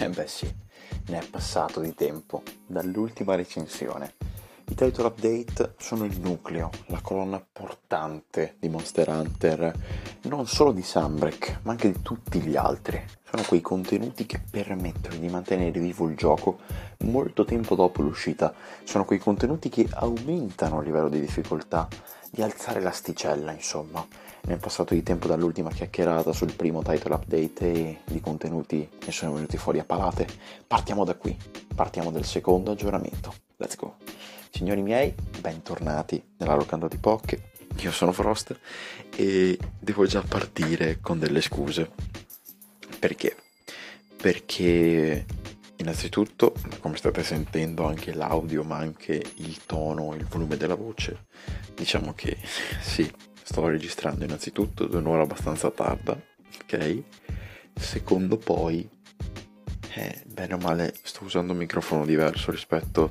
Eh beh sì, ne è passato di tempo dall'ultima recensione. I title update sono il nucleo, la colonna portante di Monster Hunter, non solo di Sunbreak, ma anche di tutti gli altri. Sono quei contenuti che permettono di mantenere vivo il gioco molto tempo dopo l'uscita. Sono quei contenuti che aumentano il livello di difficoltà, di alzare l'asticella, insomma. Ne è passato di tempo dall'ultima chiacchierata sul primo title update e di contenuti ne sono venuti fuori a palate. Partiamo da qui, partiamo dal secondo aggiornamento. Let's go! Signori miei, bentornati nella locanda di Poche. Io sono Frost e devo già partire con delle scuse. Perché? Perché innanzitutto, come state sentendo anche l'audio, ma anche il tono, il volume della voce, diciamo che sì, sto registrando innanzitutto ad un'ora abbastanza tarda, ok? Secondo poi, eh, bene o male, sto usando un microfono diverso rispetto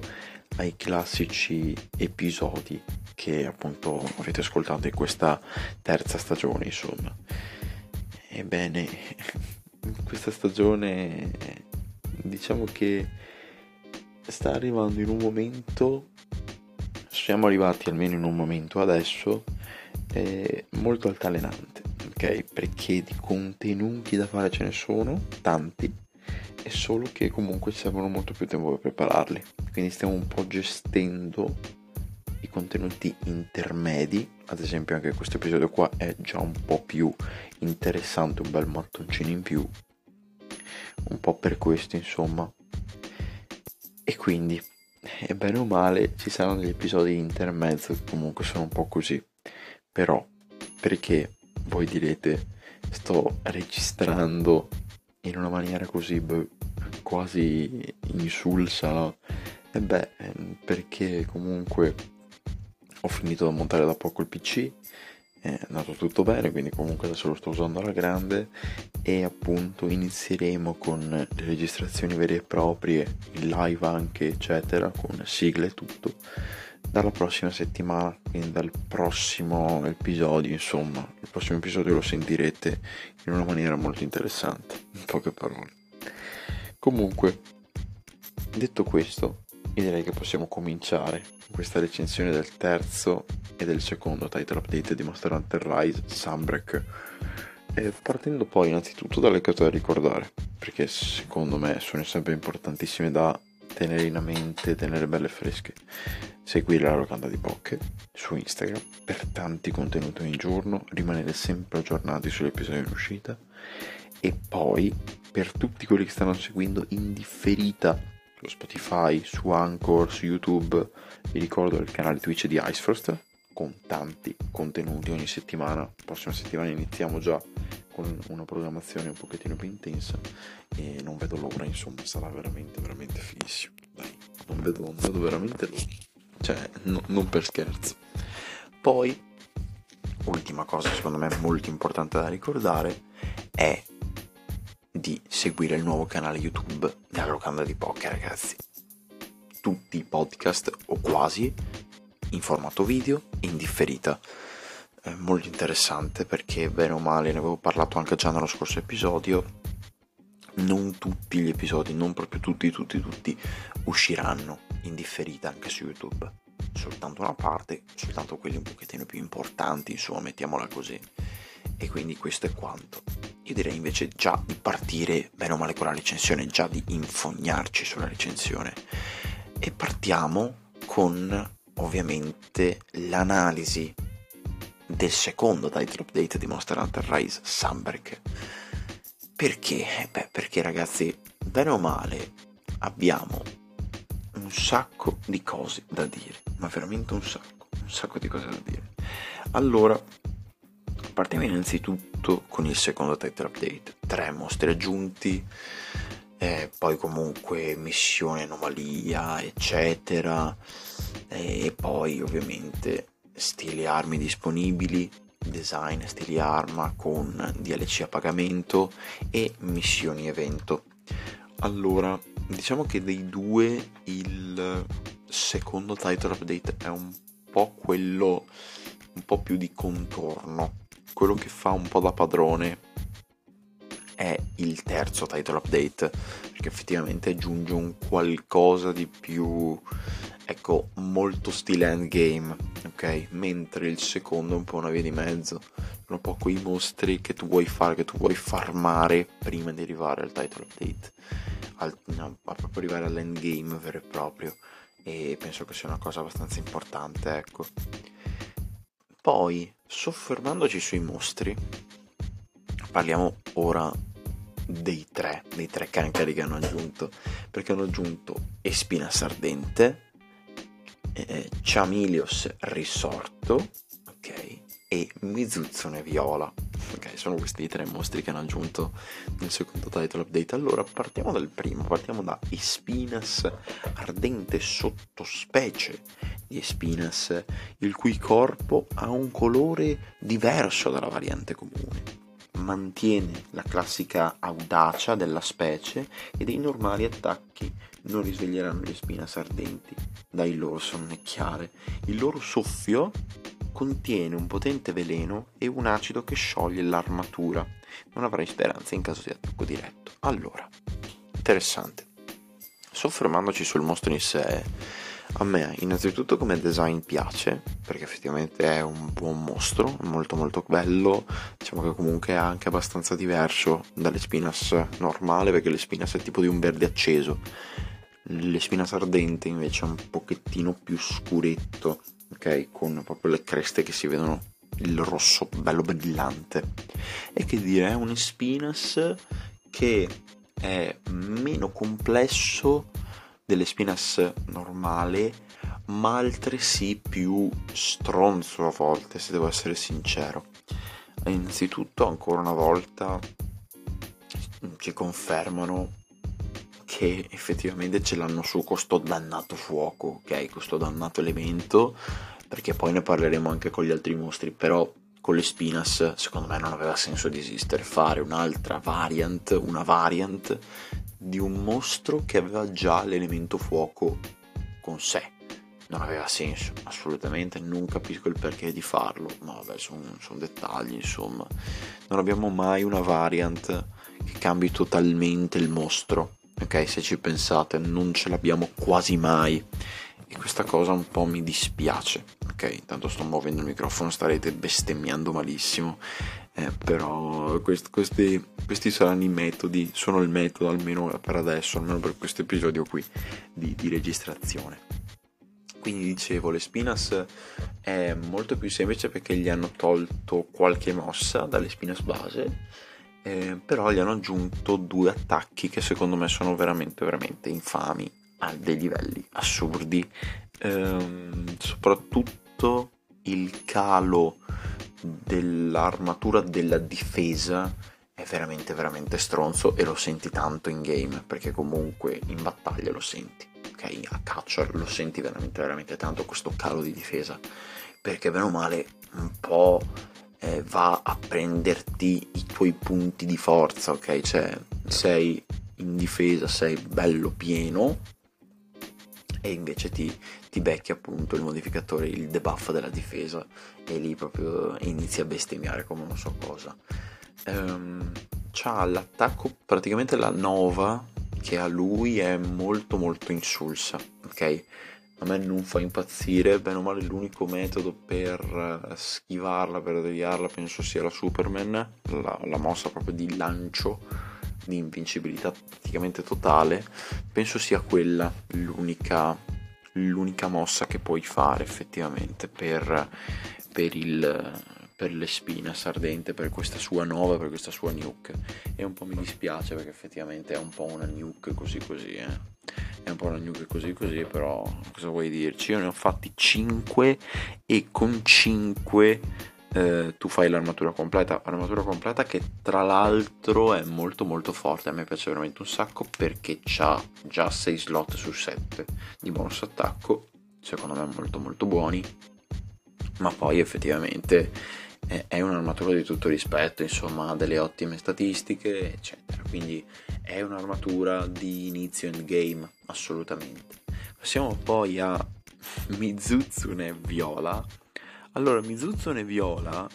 ai classici episodi che appunto avete ascoltato in questa terza stagione, insomma. Ebbene, questa stagione diciamo che sta arrivando in un momento, siamo arrivati almeno in un momento adesso, eh, molto altalenante, ok? Perché di contenuti da fare ce ne sono, tanti, è solo che comunque servono molto più tempo per prepararli. Quindi stiamo un po' gestendo contenuti intermedi, ad esempio anche questo episodio qua è già un po' più interessante, un bel mattoncino in più, un po' per questo insomma. E quindi, è bene o male, ci saranno degli episodi intermezzo che comunque sono un po' così. Però, perché voi direte, sto registrando in una maniera così beh, quasi insulsa, no? E beh, ehm, perché comunque ho finito da montare da poco il PC, è andato tutto bene, quindi comunque adesso lo sto usando alla grande e appunto inizieremo con le registrazioni vere e proprie, il live anche, eccetera, con sigle e tutto dalla prossima settimana, quindi dal prossimo episodio, insomma, il prossimo episodio lo sentirete in una maniera molto interessante, in poche parole. Comunque, detto questo, direi che possiamo cominciare questa recensione del terzo e del secondo title update di Monster Hunter Rise Sunbreak. E partendo poi innanzitutto dalle cose da ricordare, perché secondo me sono sempre importantissime da tenere in mente, tenere belle fresche. Seguire la locanda di Pocket su Instagram per tanti contenuti ogni giorno, rimanere sempre aggiornati sugli episodi in uscita e poi per tutti quelli che stanno seguendo in differita su Spotify, su Anchor, su YouTube, vi ricordo il canale Twitch di Icefrost con tanti contenuti ogni settimana. La prossima settimana iniziamo già con una programmazione un pochettino più intensa e non vedo l'ora, insomma, sarà veramente, veramente finissimo. Dai, non vedo, non vedo veramente l'ora. Cioè, no, non per scherzo. Poi, ultima cosa secondo me molto importante da ricordare è di seguire il nuovo canale YouTube della Locanda di Poker, ragazzi. Tutti i podcast, o quasi, in formato video, in differita. È molto interessante perché bene o male ne avevo parlato anche già nello scorso episodio non tutti gli episodi non proprio tutti tutti tutti usciranno in differita anche su youtube. Soltanto una parte soltanto quelli un pochettino più importanti insomma mettiamola così e quindi questo è quanto io direi invece già di partire bene o male con la recensione già di infognarci sulla recensione e partiamo con ovviamente l'analisi del secondo title update di Monster Hunter Rise Sunbreak. Perché? Beh, perché ragazzi, bene o male, abbiamo un sacco di cose da dire, ma veramente un sacco, un sacco di cose da dire. Allora, partiamo innanzitutto con il secondo title update. Tre mostri aggiunti, eh, poi comunque missione anomalia, eccetera. E poi ovviamente stili armi disponibili, design stili arma con DLC a pagamento e missioni evento. Allora, diciamo che dei due il secondo title update è un po' quello un po' più di contorno, quello che fa un po' da padrone è il terzo title update, perché effettivamente aggiunge un qualcosa di più, ecco, molto stile endgame, ok? Mentre il secondo è un po' una via di mezzo, sono un po' quei mostri che tu vuoi fare, che tu vuoi farmare prima di arrivare al title update, al, no, a proprio arrivare all'endgame vero e proprio, e penso che sia una cosa abbastanza importante, ecco. Poi, soffermandoci sui mostri, parliamo ora dei tre, dei tre cancari che hanno aggiunto, perché hanno aggiunto Espinas Ardente, eh, Chamilios Risorto, ok, e Mizuzzone Viola. Ok, sono questi i tre mostri che hanno aggiunto nel secondo title update. Allora, partiamo dal primo, partiamo da Espinas Ardente sottospecie di Espinas, il cui corpo ha un colore diverso dalla variante comune mantiene la classica audacia della specie e dei normali attacchi non risveglieranno le spinas ardenti dai loro sonnecchiare. Il loro soffio contiene un potente veleno e un acido che scioglie l'armatura. Non avrai speranza in caso di attacco diretto. Allora, interessante. Soffermandoci sul mostro in sé, a me innanzitutto come design piace, perché effettivamente è un buon mostro, molto molto bello, diciamo che comunque è anche abbastanza diverso dalle spinas normale, perché le spinas è tipo di un verde acceso, le spinas ardente invece è un pochettino più scuretto, ok? Con proprio le creste che si vedono il rosso bello brillante. E che dire, è un spinas che è meno complesso delle spinas normali, ma altresì più stronzo a volte, se devo essere sincero. Innanzitutto, ancora una volta, ci confermano che effettivamente ce l'hanno su questo dannato fuoco, ok? Questo dannato elemento, perché poi ne parleremo anche con gli altri mostri, però con le Spinas secondo me non aveva senso di esistere, fare un'altra variant, una variant di un mostro che aveva già l'elemento fuoco con sé. Non aveva senso, assolutamente, non capisco il perché di farlo, ma vabbè, sono son dettagli, insomma. Non abbiamo mai una variant che cambi totalmente il mostro, ok? Se ci pensate, non ce l'abbiamo quasi mai. E questa cosa un po' mi dispiace, ok? Intanto sto muovendo il microfono, starete bestemmiando malissimo eh, però quest, questi, questi, saranno i metodi, sono il metodo almeno per adesso, almeno per questo episodio qui di, di registrazione. Quindi dicevo, le Spinas è molto più semplice perché gli hanno tolto qualche mossa dalle Spinas base, eh, però gli hanno aggiunto due attacchi che secondo me sono veramente, veramente infami a dei livelli assurdi. Eh, soprattutto il calo dell'armatura della difesa è veramente veramente stronzo e lo senti tanto in game perché comunque in battaglia lo senti ok a caccia lo senti veramente veramente tanto questo calo di difesa perché bene o male un po' eh, va a prenderti i tuoi punti di forza ok cioè sei in difesa sei bello pieno e invece ti, ti becchi appunto il modificatore, il debuff della difesa e lì proprio inizi a bestemmiare come non so cosa. Um, c'ha l'attacco, praticamente la nova che a lui è molto molto insulsa, ok? A me non fa impazzire, bene o male l'unico metodo per schivarla, per deviarla, penso sia la Superman, la, la mossa proprio di lancio di invincibilità praticamente totale, penso sia quella l'unica, l'unica mossa che puoi fare effettivamente per, per, il, per le spine sardente, per questa sua nuova, per questa sua nuke. E un po' mi dispiace perché effettivamente è un po' una nuke così così, eh. Po' una nuke così così, però cosa vuoi dirci? Io ne ho fatti 5 e con 5 eh, tu fai l'armatura completa, armatura completa che tra l'altro è molto molto forte, a me piace veramente un sacco perché ha già 6 slot su 7 di bonus attacco, secondo me molto molto buoni, ma poi effettivamente è un'armatura di tutto rispetto, insomma ha delle ottime statistiche, eccetera, quindi è un'armatura di inizio endgame, assolutamente. Passiamo poi a Mizutsune Viola, allora, Mizuzzone Viola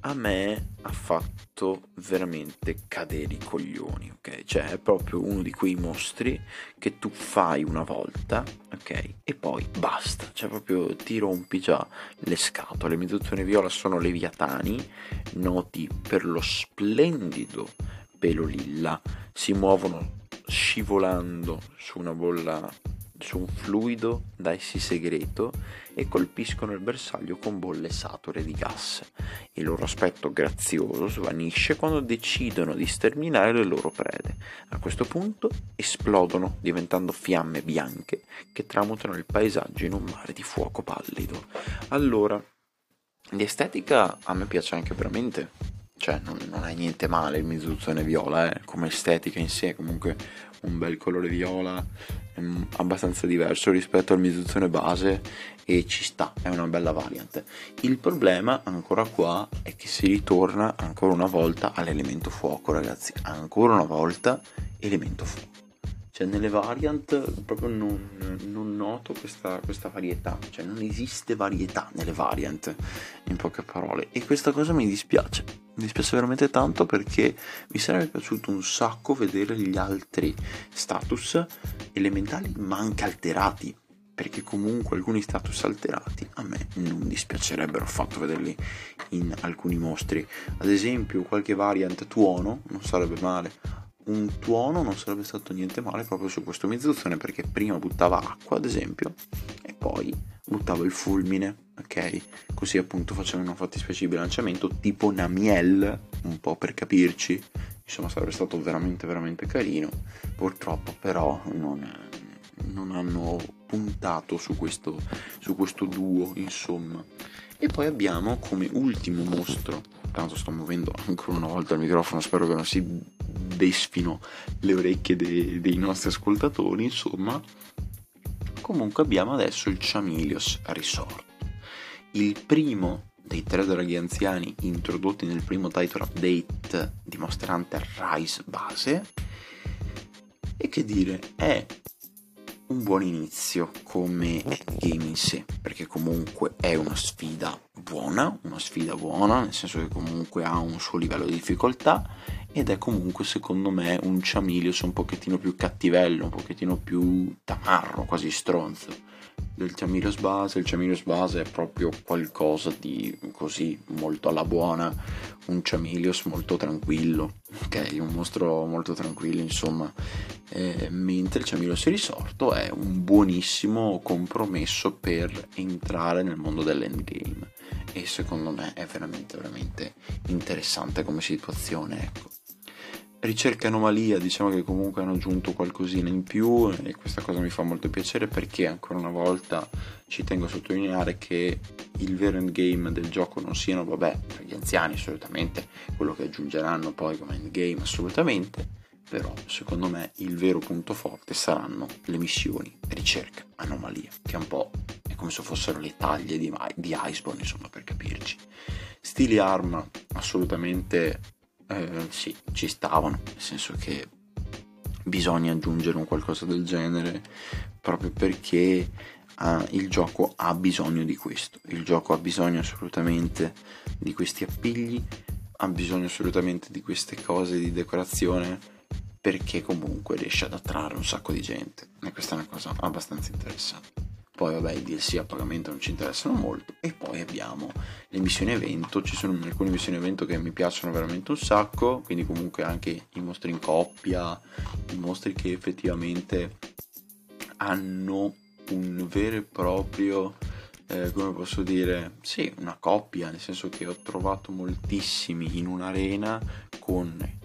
a me ha fatto veramente cadere i coglioni, ok? Cioè è proprio uno di quei mostri che tu fai una volta, ok? E poi basta, cioè proprio ti rompi già le scatole. Le meduzone viola sono leviatani, noti per lo splendido pelo lilla, si muovono scivolando su una bolla su un fluido da essi segreto e colpiscono il bersaglio con bolle sature di gas. Il loro aspetto grazioso svanisce quando decidono di sterminare le loro prede. A questo punto esplodono diventando fiamme bianche che tramutano il paesaggio in un mare di fuoco pallido. Allora, di estetica a me piace anche veramente cioè non, non è niente male il Mizuzzone viola, eh, come estetica in sé, comunque un bel colore viola, abbastanza diverso rispetto al Mizuzzone base e ci sta, è una bella variant. Il problema ancora qua è che si ritorna ancora una volta all'elemento fuoco, ragazzi, ancora una volta elemento fuoco cioè nelle variant proprio non, non noto questa, questa, varietà, cioè non esiste varietà nelle variant, in poche parole, e questa cosa mi dispiace, mi dispiace veramente tanto perché mi sarebbe piaciuto un sacco vedere gli altri status elementali ma anche alterati, perché comunque alcuni status alterati a me non dispiacerebbero affatto vederli in alcuni mostri, ad esempio qualche variant tuono non sarebbe male un tuono non sarebbe stato niente male proprio su questo Mizuzzone perché prima buttava acqua ad esempio e poi buttava il fulmine ok? Così appunto facendo una fattispecie di bilanciamento tipo Namiel un po' per capirci. Insomma sarebbe stato veramente veramente carino. Purtroppo però non, non hanno puntato su questo, su questo duo insomma. E poi abbiamo come ultimo mostro tanto sto muovendo ancora una volta il microfono spero che non si desfino le orecchie dei, dei nostri ascoltatori, insomma. Comunque abbiamo adesso il Chamilios Resort, il primo dei tre draghi anziani introdotti nel primo title update di Monster Hunter Rise base. E che dire, è un buon inizio come game in sé, perché comunque è una sfida buona, una sfida buona, nel senso che comunque ha un suo livello di difficoltà ed è comunque secondo me un Chamilios un pochettino più cattivello, un pochettino più tamarro, quasi stronzo del Chamilios base. Il Chamilios base è proprio qualcosa di così molto alla buona, un Chamilios molto tranquillo, ok? Un mostro molto tranquillo, insomma. Eh, mentre il Chamilios risorto è un buonissimo compromesso per entrare nel mondo dell'endgame. E secondo me è veramente veramente interessante come situazione, ecco. Ricerca anomalia diciamo che comunque hanno aggiunto qualcosina in più e questa cosa mi fa molto piacere perché ancora una volta ci tengo a sottolineare che il vero endgame del gioco non siano vabbè per gli anziani assolutamente quello che aggiungeranno poi come endgame assolutamente però secondo me il vero punto forte saranno le missioni ricerca anomalia che è un po' è come se fossero le taglie di, di Iceborne insomma per capirci. Stili arma assolutamente eh, sì, ci stavano, nel senso che bisogna aggiungere un qualcosa del genere proprio perché uh, il gioco ha bisogno di questo, il gioco ha bisogno assolutamente di questi appigli, ha bisogno assolutamente di queste cose di decorazione perché comunque riesce ad attrarre un sacco di gente. E questa è una cosa abbastanza interessante. Poi vabbè i DLC a pagamento non ci interessano molto. E poi abbiamo le missioni evento, ci sono alcune missioni evento che mi piacciono veramente un sacco, quindi comunque anche i mostri in coppia, i mostri che effettivamente hanno un vero e proprio eh, come posso dire, sì, una coppia, nel senso che ho trovato moltissimi in un'arena con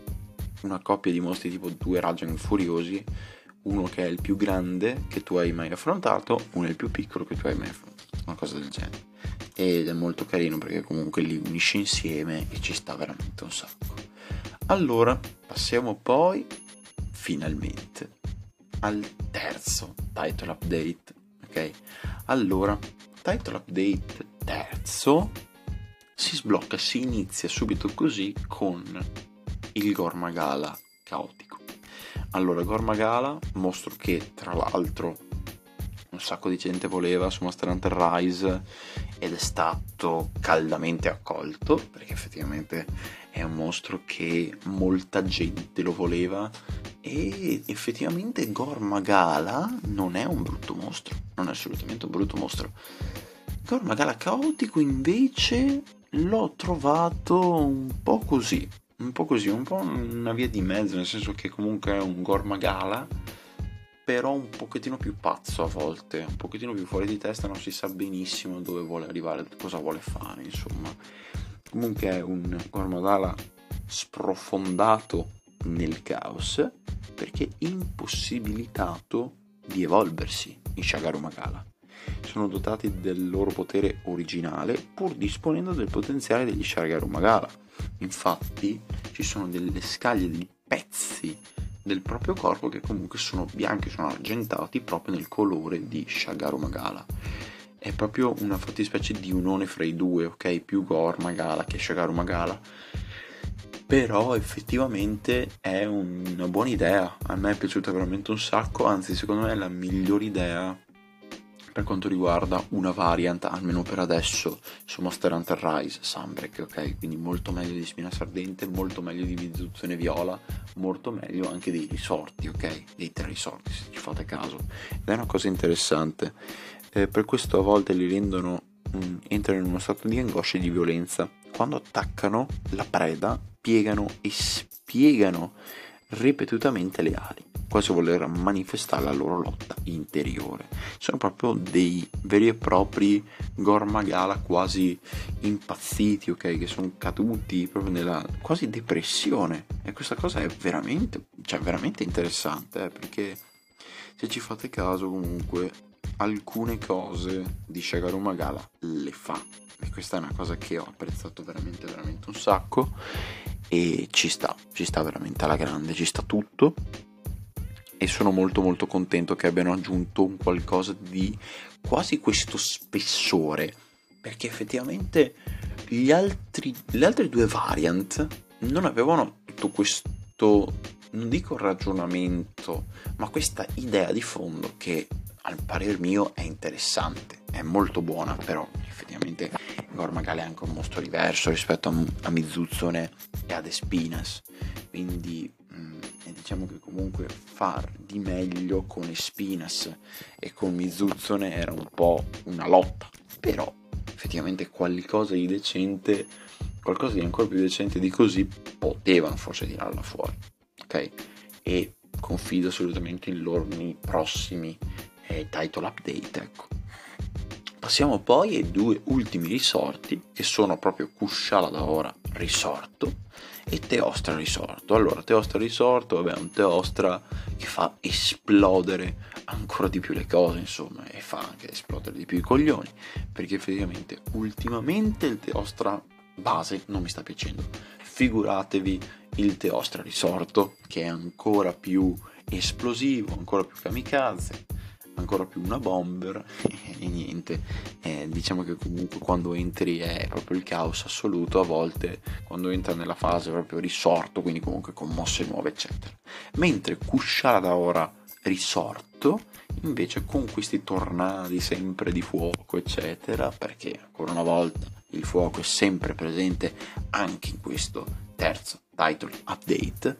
una coppia di mostri tipo due Rajan furiosi uno che è il più grande che tu hai mai affrontato, uno è il più piccolo che tu hai mai affrontato, una cosa del genere. Ed è molto carino perché comunque li unisce insieme e ci sta veramente un sacco. Allora, passiamo poi finalmente al terzo title update, ok? Allora, title update terzo si sblocca, si inizia subito così con il Gormagala caotico allora, Gormagala, mostro che tra l'altro un sacco di gente voleva su Monster Hunter Rise ed è stato caldamente accolto perché effettivamente è un mostro che molta gente lo voleva e effettivamente Gormagala non è un brutto mostro, non è assolutamente un brutto mostro. Gormagala caotico invece l'ho trovato un po' così, un po' così, un po' una via di mezzo, nel senso che comunque è un Gormagala però un pochettino più pazzo a volte, un pochettino più fuori di testa, non si sa benissimo dove vuole arrivare, cosa vuole fare, insomma. Comunque è un Gormadala sprofondato nel caos perché impossibilitato di evolversi in Shagaru Magala. Sono dotati del loro potere originale pur disponendo del potenziale degli Shagaru Magala. Infatti ci sono delle scaglie, dei pezzi del proprio corpo che comunque sono bianchi, sono argentati proprio nel colore di Shagaru Magala. È proprio una fattispecie di unione fra i due, ok? Più Gor Magala che Shagaru Magala. Però effettivamente è una buona idea, a me è piaciuta veramente un sacco, anzi secondo me è la migliore idea per quanto riguarda una variant, almeno per adesso, su Monster Hunter Rise Sunbreak, ok? Quindi molto meglio di Spina Sardente, molto meglio di Vizuzione Viola, molto meglio anche dei risorti, ok? Dei tre risorti, se ci fate caso. Ed è una cosa interessante. Eh, per questo a volte li rendono, mh, mm, entrano in uno stato di angoscia e di violenza. Quando attaccano la preda, piegano e spiegano ripetutamente le ali quasi voler manifestare la loro lotta interiore. Sono proprio dei veri e propri Gormagala quasi impazziti, ok? Che sono caduti proprio nella quasi depressione. E questa cosa è veramente, cioè veramente interessante, eh? perché se ci fate caso comunque alcune cose di Shagaru Magala le fa. E questa è una cosa che ho apprezzato veramente, veramente un sacco. E ci sta, ci sta veramente alla grande, ci sta tutto e sono molto molto contento che abbiano aggiunto un qualcosa di quasi questo spessore perché effettivamente gli altri, le altre due variant non avevano tutto questo non dico ragionamento ma questa idea di fondo che al parer mio è interessante è molto buona però effettivamente Gormagal è anche un mostro diverso rispetto a, a Mizuzzone e ad Espinas. Quindi diciamo che comunque far di meglio con Espinas e con Mizuzzone era un po' una lotta, però effettivamente qualcosa di decente, qualcosa di ancora più decente di così potevano forse tirarla fuori, ok? E confido assolutamente in loro nei prossimi eh, title update, ecco. Passiamo poi ai due ultimi risorti che sono proprio Kushala da ora risorto e Teostra risorto. Allora, Teostra risorto, vabbè, è un Teostra che fa esplodere ancora di più le cose, insomma, e fa anche esplodere di più i coglioni, perché effettivamente ultimamente il Teostra base non mi sta piacendo. Figuratevi il Teostra risorto, che è ancora più esplosivo, ancora più kamikaze, ancora più una bomber e niente. Eh, diciamo che comunque quando entri è proprio il caos assoluto a volte quando entra nella fase proprio risorto quindi comunque con mosse nuove eccetera. Mentre Kushara da ora risorto invece con questi tornadi sempre di fuoco eccetera perché ancora una volta il fuoco è sempre presente anche in questo terzo title update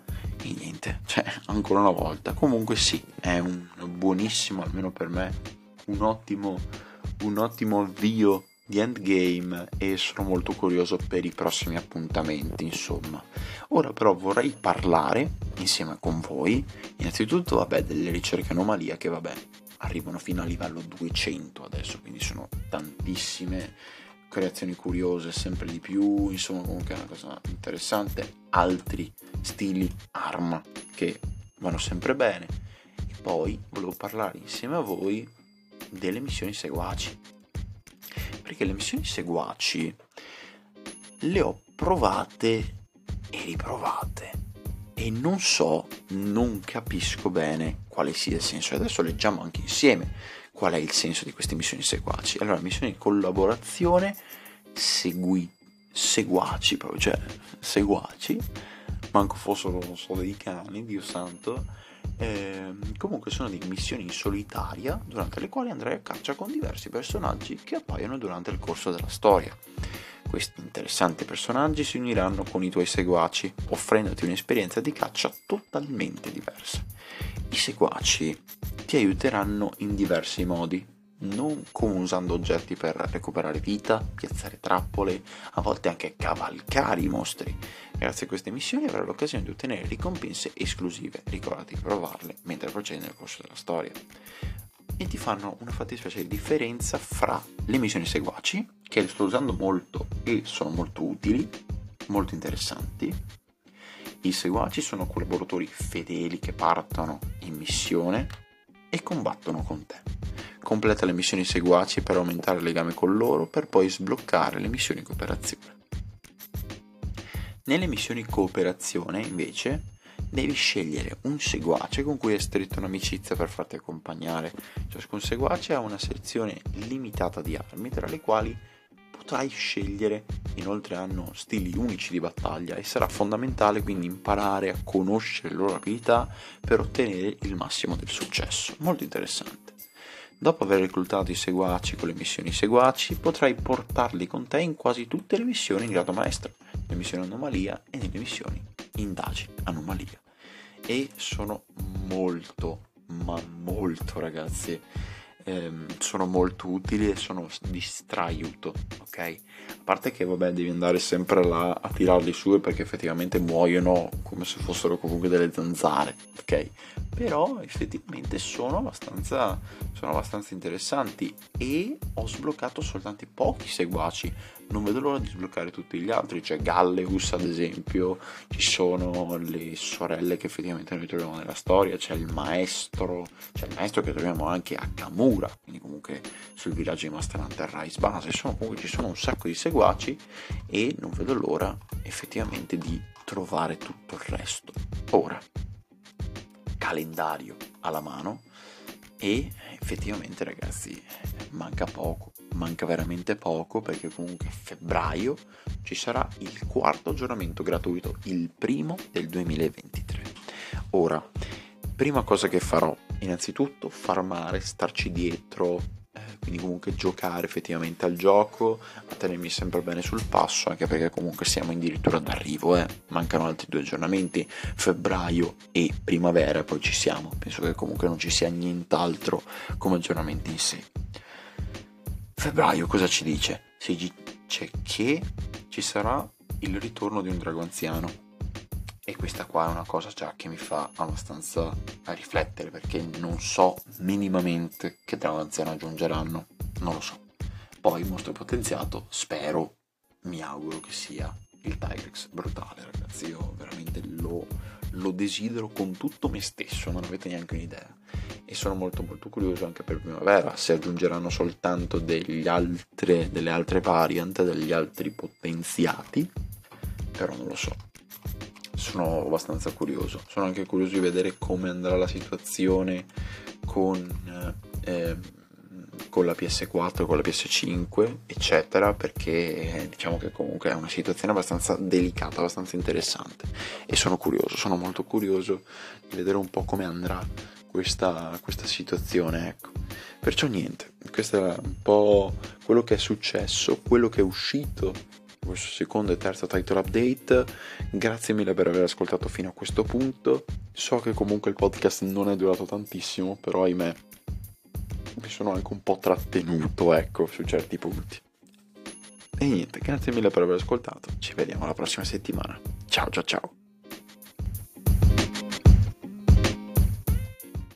e niente, cioè ancora una volta. Comunque sì, è un buonissimo, almeno per me, un ottimo, un ottimo avvio di endgame e sono molto curioso per i prossimi appuntamenti, insomma. Ora però vorrei parlare insieme con voi, innanzitutto, vabbè, delle ricerche anomalia che vabbè, arrivano fino a livello 200 adesso, quindi sono tantissime creazioni curiose sempre di più, insomma comunque è una cosa interessante, altri stili arma che vanno sempre bene. E poi volevo parlare insieme a voi delle missioni seguaci. Perché le missioni seguaci le ho provate e riprovate. E non so, non capisco bene quale sia il senso. Adesso leggiamo anche insieme qual è il senso di queste missioni seguaci. Allora, missioni di collaborazione, segui, seguaci, proprio, cioè seguaci, manco fossero, so, dei cani, Dio santo, Eh, comunque sono di missioni in solitaria durante le quali andrai a caccia con diversi personaggi che appaiono durante il corso della storia. Questi interessanti personaggi si uniranno con i tuoi seguaci, offrendoti un'esperienza di caccia totalmente diversa. I seguaci ti aiuteranno in diversi modi, non come usando oggetti per recuperare vita, piazzare trappole, a volte anche cavalcare i mostri. Grazie a queste missioni avrai l'occasione di ottenere ricompense esclusive, ricordati di provarle mentre procedi nel corso della storia. E ti fanno una fattispecie di differenza fra le missioni seguaci, che sto usando molto e sono molto utili, molto interessanti. I seguaci sono collaboratori fedeli che partono in missione e combattono con te completa le missioni seguaci per aumentare il legame con loro per poi sbloccare le missioni cooperazione. Nelle missioni cooperazione invece devi scegliere un seguace con cui hai stretto un'amicizia per farti accompagnare. Ciascun seguace ha una sezione limitata di armi tra le quali potrai scegliere, inoltre hanno stili unici di battaglia e sarà fondamentale quindi imparare a conoscere le loro abilità per ottenere il massimo del successo. Molto interessante. Dopo aver reclutato i seguaci con le missioni seguaci, potrai portarli con te in quasi tutte le missioni in grado maestro, le missioni anomalia e nelle missioni indagini anomalia. E sono molto, ma molto ragazzi, ehm, sono molto utili e sono di straiuto, ok? A parte che vabbè devi andare sempre là a tirarli su perché effettivamente muoiono come se fossero comunque delle zanzare, ok? Però effettivamente sono abbastanza, sono abbastanza interessanti e ho sbloccato soltanto pochi seguaci non vedo l'ora di sbloccare tutti gli altri, c'è Galleus ad esempio, ci sono le sorelle che effettivamente noi troviamo nella storia, c'è il maestro, c'è il maestro che troviamo anche a Kamura, quindi comunque sul villaggio di Master Hunter Rise base, sono, comunque ci sono un sacco di seguaci e non vedo l'ora effettivamente di trovare tutto il resto. Ora, calendario alla mano e effettivamente ragazzi manca poco manca veramente poco perché comunque a febbraio ci sarà il quarto aggiornamento gratuito, il primo del 2023. Ora, prima cosa che farò, innanzitutto farmare, starci dietro, eh, quindi comunque giocare effettivamente al gioco, tenermi sempre bene sul passo, anche perché comunque siamo addirittura d'arrivo, eh. mancano altri due aggiornamenti, febbraio e primavera, poi ci siamo, penso che comunque non ci sia nient'altro come aggiornamenti in sé febbraio cosa ci dice? Si dice che ci sarà il ritorno di un drago anziano. E questa qua è una cosa già che mi fa abbastanza a riflettere perché non so minimamente che drago anziano aggiungeranno. Non lo so. Poi il mostro potenziato, spero, mi auguro che sia il Tigrex brutale, ragazzi. Io veramente lo, lo desidero con tutto me stesso, non avete neanche un'idea e sono molto molto curioso anche per primavera se aggiungeranno soltanto altre, delle altre variant, degli altri potenziati, però non lo so. Sono abbastanza curioso. Sono anche curioso di vedere come andrà la situazione con, eh, con la PS4, con la PS5, eccetera, perché diciamo che comunque è una situazione abbastanza delicata, abbastanza interessante. E sono curioso, sono molto curioso di vedere un po' come andrà questa, questa situazione. Ecco. Perciò niente, questo è un po' quello che è successo, quello che è uscito questo secondo e terzo title update. Grazie mille per aver ascoltato fino a questo punto. So che comunque il podcast non è durato tantissimo, però ahimè mi sono anche un po' trattenuto, ecco, su certi punti. E niente, grazie mille per aver ascoltato. Ci vediamo la prossima settimana. Ciao ciao ciao.